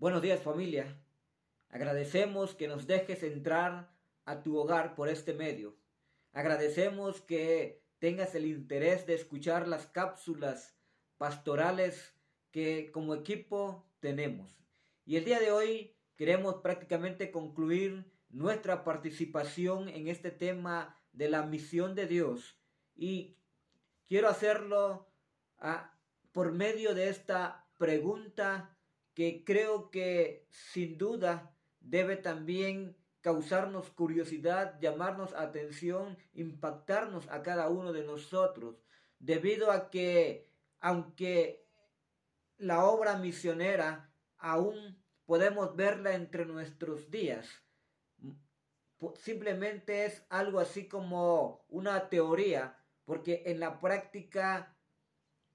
Buenos días familia. Agradecemos que nos dejes entrar a tu hogar por este medio. Agradecemos que tengas el interés de escuchar las cápsulas pastorales que como equipo tenemos. Y el día de hoy queremos prácticamente concluir nuestra participación en este tema de la misión de Dios. Y quiero hacerlo ah, por medio de esta pregunta que creo que sin duda debe también causarnos curiosidad, llamarnos atención, impactarnos a cada uno de nosotros, debido a que aunque la obra misionera aún podemos verla entre nuestros días, simplemente es algo así como una teoría, porque en la práctica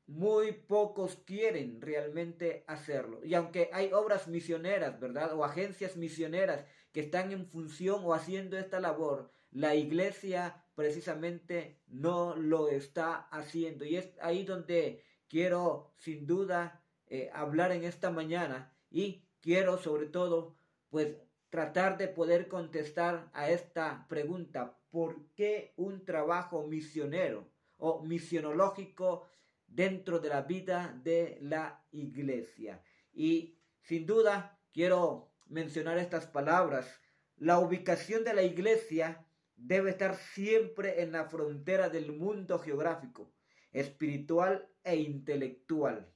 muy pocos quieren realmente hacerlo. Y aunque hay obras misioneras, ¿verdad? O agencias misioneras que están en función o haciendo esta labor, la iglesia precisamente no lo está haciendo. Y es ahí donde quiero sin duda eh, hablar en esta mañana y quiero sobre todo pues tratar de poder contestar a esta pregunta, ¿por qué un trabajo misionero o misionológico dentro de la vida de la iglesia. Y sin duda quiero mencionar estas palabras. La ubicación de la iglesia debe estar siempre en la frontera del mundo geográfico, espiritual e intelectual.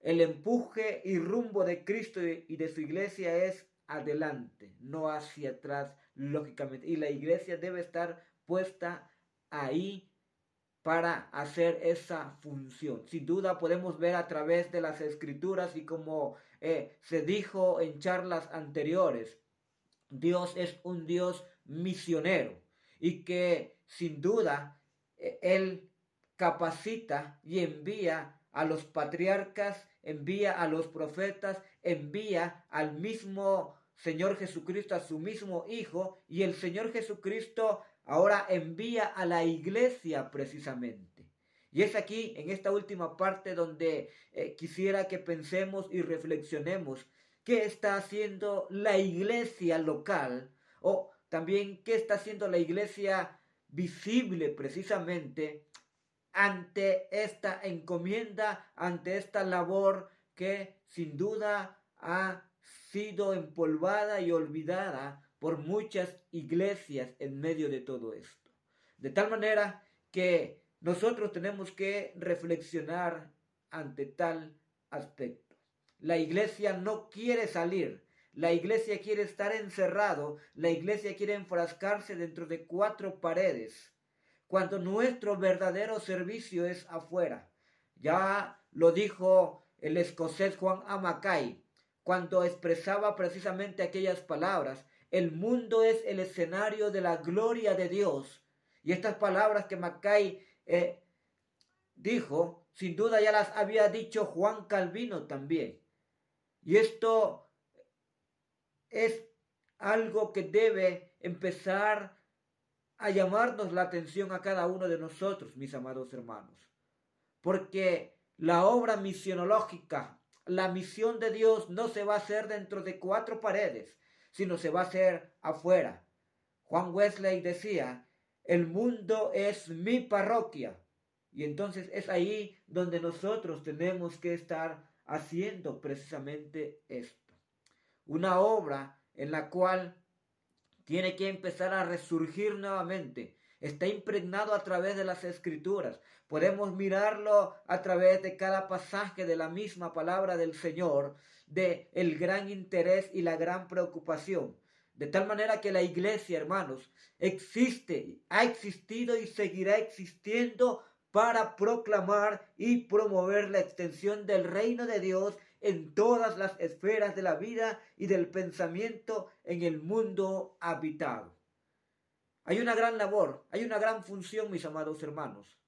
El empuje y rumbo de Cristo y de su iglesia es adelante, no hacia atrás, lógicamente. Y la iglesia debe estar puesta ahí para hacer esa función. Sin duda podemos ver a través de las escrituras y como eh, se dijo en charlas anteriores, Dios es un Dios misionero y que sin duda eh, Él capacita y envía a los patriarcas, envía a los profetas, envía al mismo Señor Jesucristo, a su mismo Hijo, y el Señor Jesucristo ahora envía a la iglesia precisamente. Y es aquí, en esta última parte, donde eh, quisiera que pensemos y reflexionemos qué está haciendo la iglesia local o también qué está haciendo la iglesia visible precisamente ante esta encomienda, ante esta labor que sin duda ha sido empolvada y olvidada por muchas iglesias en medio de todo esto. De tal manera que nosotros tenemos que reflexionar ante tal aspecto. La iglesia no quiere salir, la iglesia quiere estar encerrado, la iglesia quiere enfrascarse dentro de cuatro paredes, cuando nuestro verdadero servicio es afuera. Ya lo dijo el escocés Juan Amacay, cuando expresaba precisamente aquellas palabras, el mundo es el escenario de la gloria de Dios. Y estas palabras que Mackay eh, dijo, sin duda ya las había dicho Juan Calvino también. Y esto es algo que debe empezar a llamarnos la atención a cada uno de nosotros, mis amados hermanos. Porque la obra misionológica, la misión de Dios no se va a hacer dentro de cuatro paredes, sino se va a hacer afuera. Juan Wesley decía, el mundo es mi parroquia. Y entonces es ahí donde nosotros tenemos que estar haciendo precisamente esto. Una obra en la cual tiene que empezar a resurgir nuevamente. Está impregnado a través de las escrituras. Podemos mirarlo a través de cada pasaje de la misma palabra del Señor de el gran interés y la gran preocupación. De tal manera que la iglesia, hermanos, existe, ha existido y seguirá existiendo para proclamar y promover la extensión del reino de Dios en todas las esferas de la vida y del pensamiento en el mundo habitado. Hay una gran labor, hay una gran función, mis amados hermanos.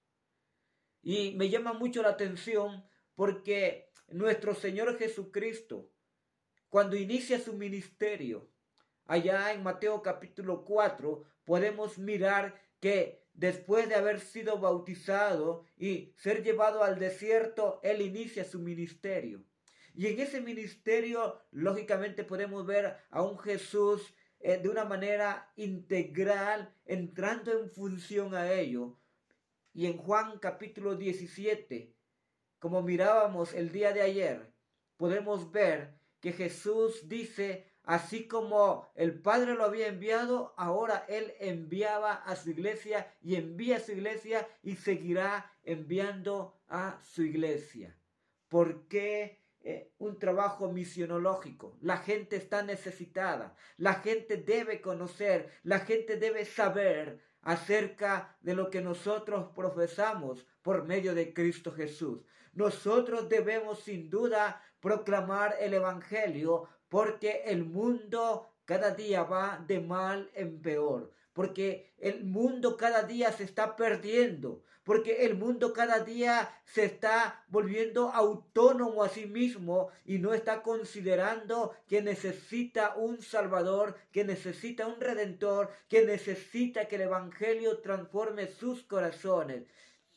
Y me llama mucho la atención porque nuestro Señor Jesucristo, cuando inicia su ministerio, allá en Mateo capítulo 4, podemos mirar que después de haber sido bautizado y ser llevado al desierto, Él inicia su ministerio. Y en ese ministerio, lógicamente, podemos ver a un Jesús eh, de una manera integral, entrando en función a ello. Y en Juan capítulo 17, como mirábamos el día de ayer, podemos ver que Jesús dice, así como el Padre lo había enviado, ahora Él enviaba a su iglesia y envía a su iglesia y seguirá enviando a su iglesia. ¿Por qué eh, un trabajo misionológico. La gente está necesitada, la gente debe conocer, la gente debe saber acerca de lo que nosotros profesamos por medio de Cristo Jesús. Nosotros debemos sin duda proclamar el Evangelio porque el mundo cada día va de mal en peor, porque el mundo cada día se está perdiendo, porque el mundo cada día se está volviendo autónomo a sí mismo y no está considerando que necesita un Salvador, que necesita un Redentor, que necesita que el Evangelio transforme sus corazones.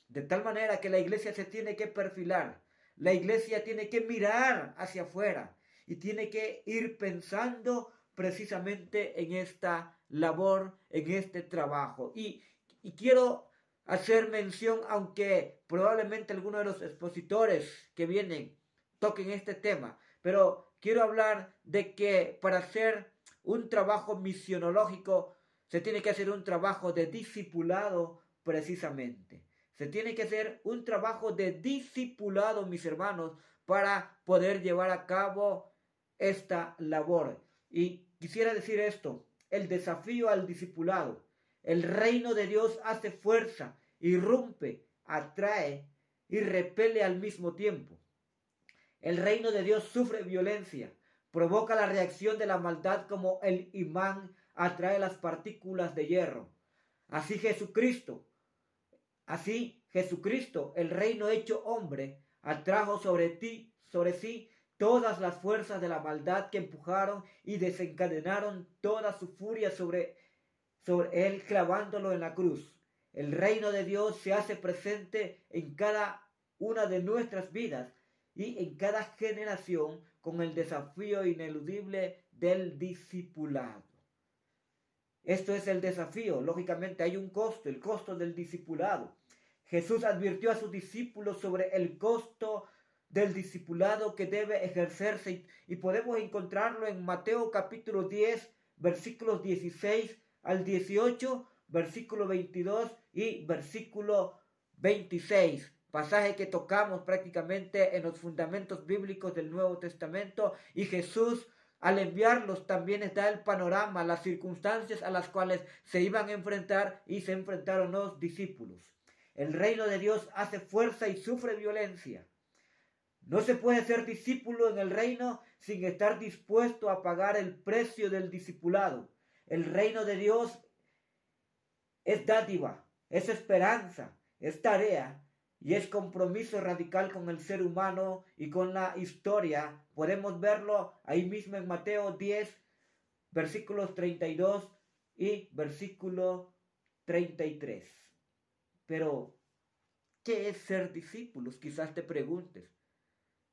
De tal manera que la iglesia se tiene que perfilar, la iglesia tiene que mirar hacia afuera y tiene que ir pensando precisamente en esta labor, en este trabajo. Y, y quiero hacer mención, aunque probablemente algunos de los expositores que vienen toquen este tema, pero quiero hablar de que para hacer un trabajo misionológico se tiene que hacer un trabajo de discipulado precisamente. Se tiene que hacer un trabajo de discipulado, mis hermanos, para poder llevar a cabo esta labor. Y quisiera decir esto, el desafío al discipulado el reino de Dios hace fuerza, irrumpe, atrae y repele al mismo tiempo. El reino de Dios sufre violencia, provoca la reacción de la maldad como el imán atrae las partículas de hierro. Así Jesucristo, así Jesucristo, el reino hecho hombre, atrajo sobre ti, sobre sí, todas las fuerzas de la maldad que empujaron y desencadenaron toda su furia sobre sobre él clavándolo en la cruz. El reino de Dios se hace presente en cada una de nuestras vidas y en cada generación con el desafío ineludible del discipulado. Esto es el desafío. Lógicamente hay un costo, el costo del discipulado. Jesús advirtió a sus discípulos sobre el costo del discipulado que debe ejercerse y podemos encontrarlo en Mateo capítulo 10, versículos 16 al 18, versículo 22 y versículo 26. Pasaje que tocamos prácticamente en los fundamentos bíblicos del Nuevo Testamento. Y Jesús al enviarlos también da el panorama, las circunstancias a las cuales se iban a enfrentar y se enfrentaron los discípulos. El reino de Dios hace fuerza y sufre violencia. No se puede ser discípulo en el reino sin estar dispuesto a pagar el precio del discipulado. El reino de Dios es dádiva, es esperanza, es tarea y es compromiso radical con el ser humano y con la historia. Podemos verlo ahí mismo en Mateo 10, versículos 32 y versículo 33. Pero, ¿qué es ser discípulos? Quizás te preguntes.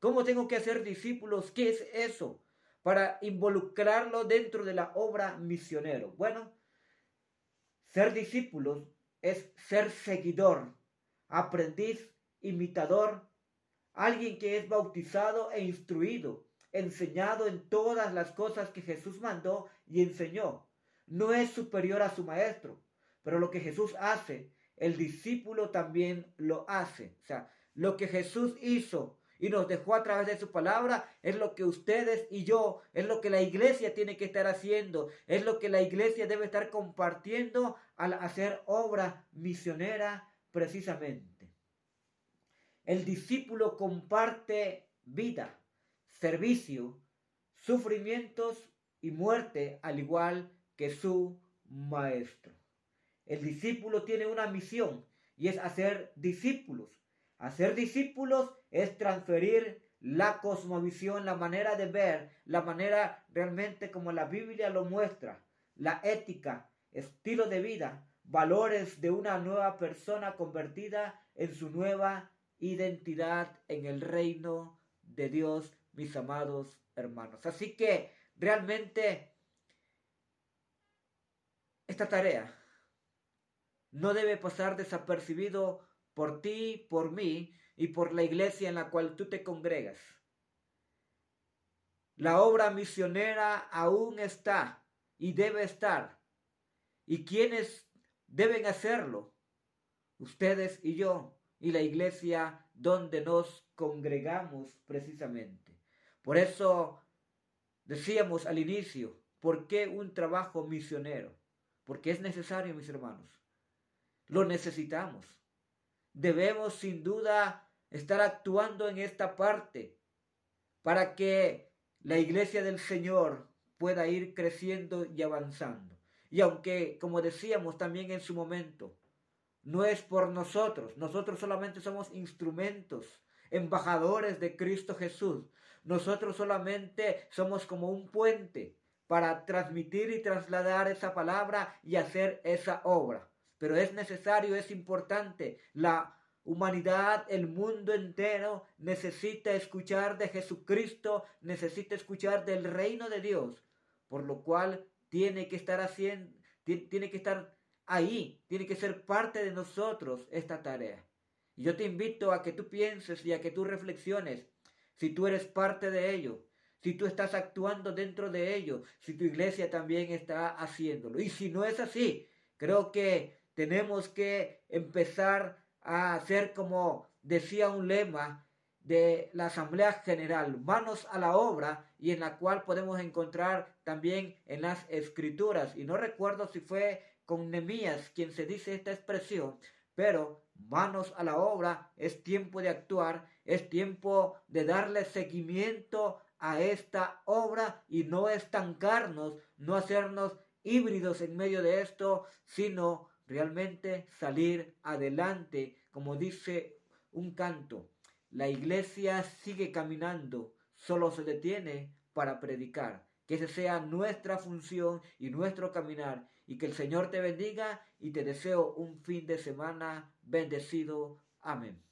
¿Cómo tengo que ser discípulos? ¿Qué es eso? para involucrarlo dentro de la obra misionero. Bueno, ser discípulos es ser seguidor, aprendiz, imitador, alguien que es bautizado e instruido, enseñado en todas las cosas que Jesús mandó y enseñó. No es superior a su maestro, pero lo que Jesús hace, el discípulo también lo hace. O sea, lo que Jesús hizo y nos dejó a través de su palabra, es lo que ustedes y yo, es lo que la iglesia tiene que estar haciendo, es lo que la iglesia debe estar compartiendo al hacer obra misionera precisamente. El discípulo comparte vida, servicio, sufrimientos y muerte al igual que su maestro. El discípulo tiene una misión y es hacer discípulos Hacer discípulos es transferir la cosmovisión, la manera de ver, la manera realmente como la Biblia lo muestra, la ética, estilo de vida, valores de una nueva persona convertida en su nueva identidad en el reino de Dios mis amados hermanos. Así que realmente esta tarea no debe pasar desapercibido por ti, por mí y por la iglesia en la cual tú te congregas. La obra misionera aún está y debe estar. ¿Y quiénes deben hacerlo? Ustedes y yo y la iglesia donde nos congregamos precisamente. Por eso decíamos al inicio, ¿por qué un trabajo misionero? Porque es necesario, mis hermanos. Lo necesitamos. Debemos sin duda estar actuando en esta parte para que la iglesia del Señor pueda ir creciendo y avanzando. Y aunque, como decíamos también en su momento, no es por nosotros, nosotros solamente somos instrumentos, embajadores de Cristo Jesús. Nosotros solamente somos como un puente para transmitir y trasladar esa palabra y hacer esa obra. Pero es necesario, es importante. La humanidad, el mundo entero necesita escuchar de Jesucristo, necesita escuchar del reino de Dios, por lo cual tiene que estar haciendo, tiene que estar ahí, tiene que ser parte de nosotros esta tarea. Y yo te invito a que tú pienses y a que tú reflexiones si tú eres parte de ello, si tú estás actuando dentro de ello, si tu iglesia también está haciéndolo. Y si no es así, creo que tenemos que empezar a hacer como decía un lema de la Asamblea General, manos a la obra, y en la cual podemos encontrar también en las escrituras. Y no recuerdo si fue con Nemías quien se dice esta expresión, pero manos a la obra, es tiempo de actuar, es tiempo de darle seguimiento a esta obra y no estancarnos, no hacernos híbridos en medio de esto, sino realmente salir adelante, como dice un canto. La iglesia sigue caminando, solo se detiene para predicar. Que esa sea nuestra función y nuestro caminar y que el Señor te bendiga y te deseo un fin de semana bendecido. Amén.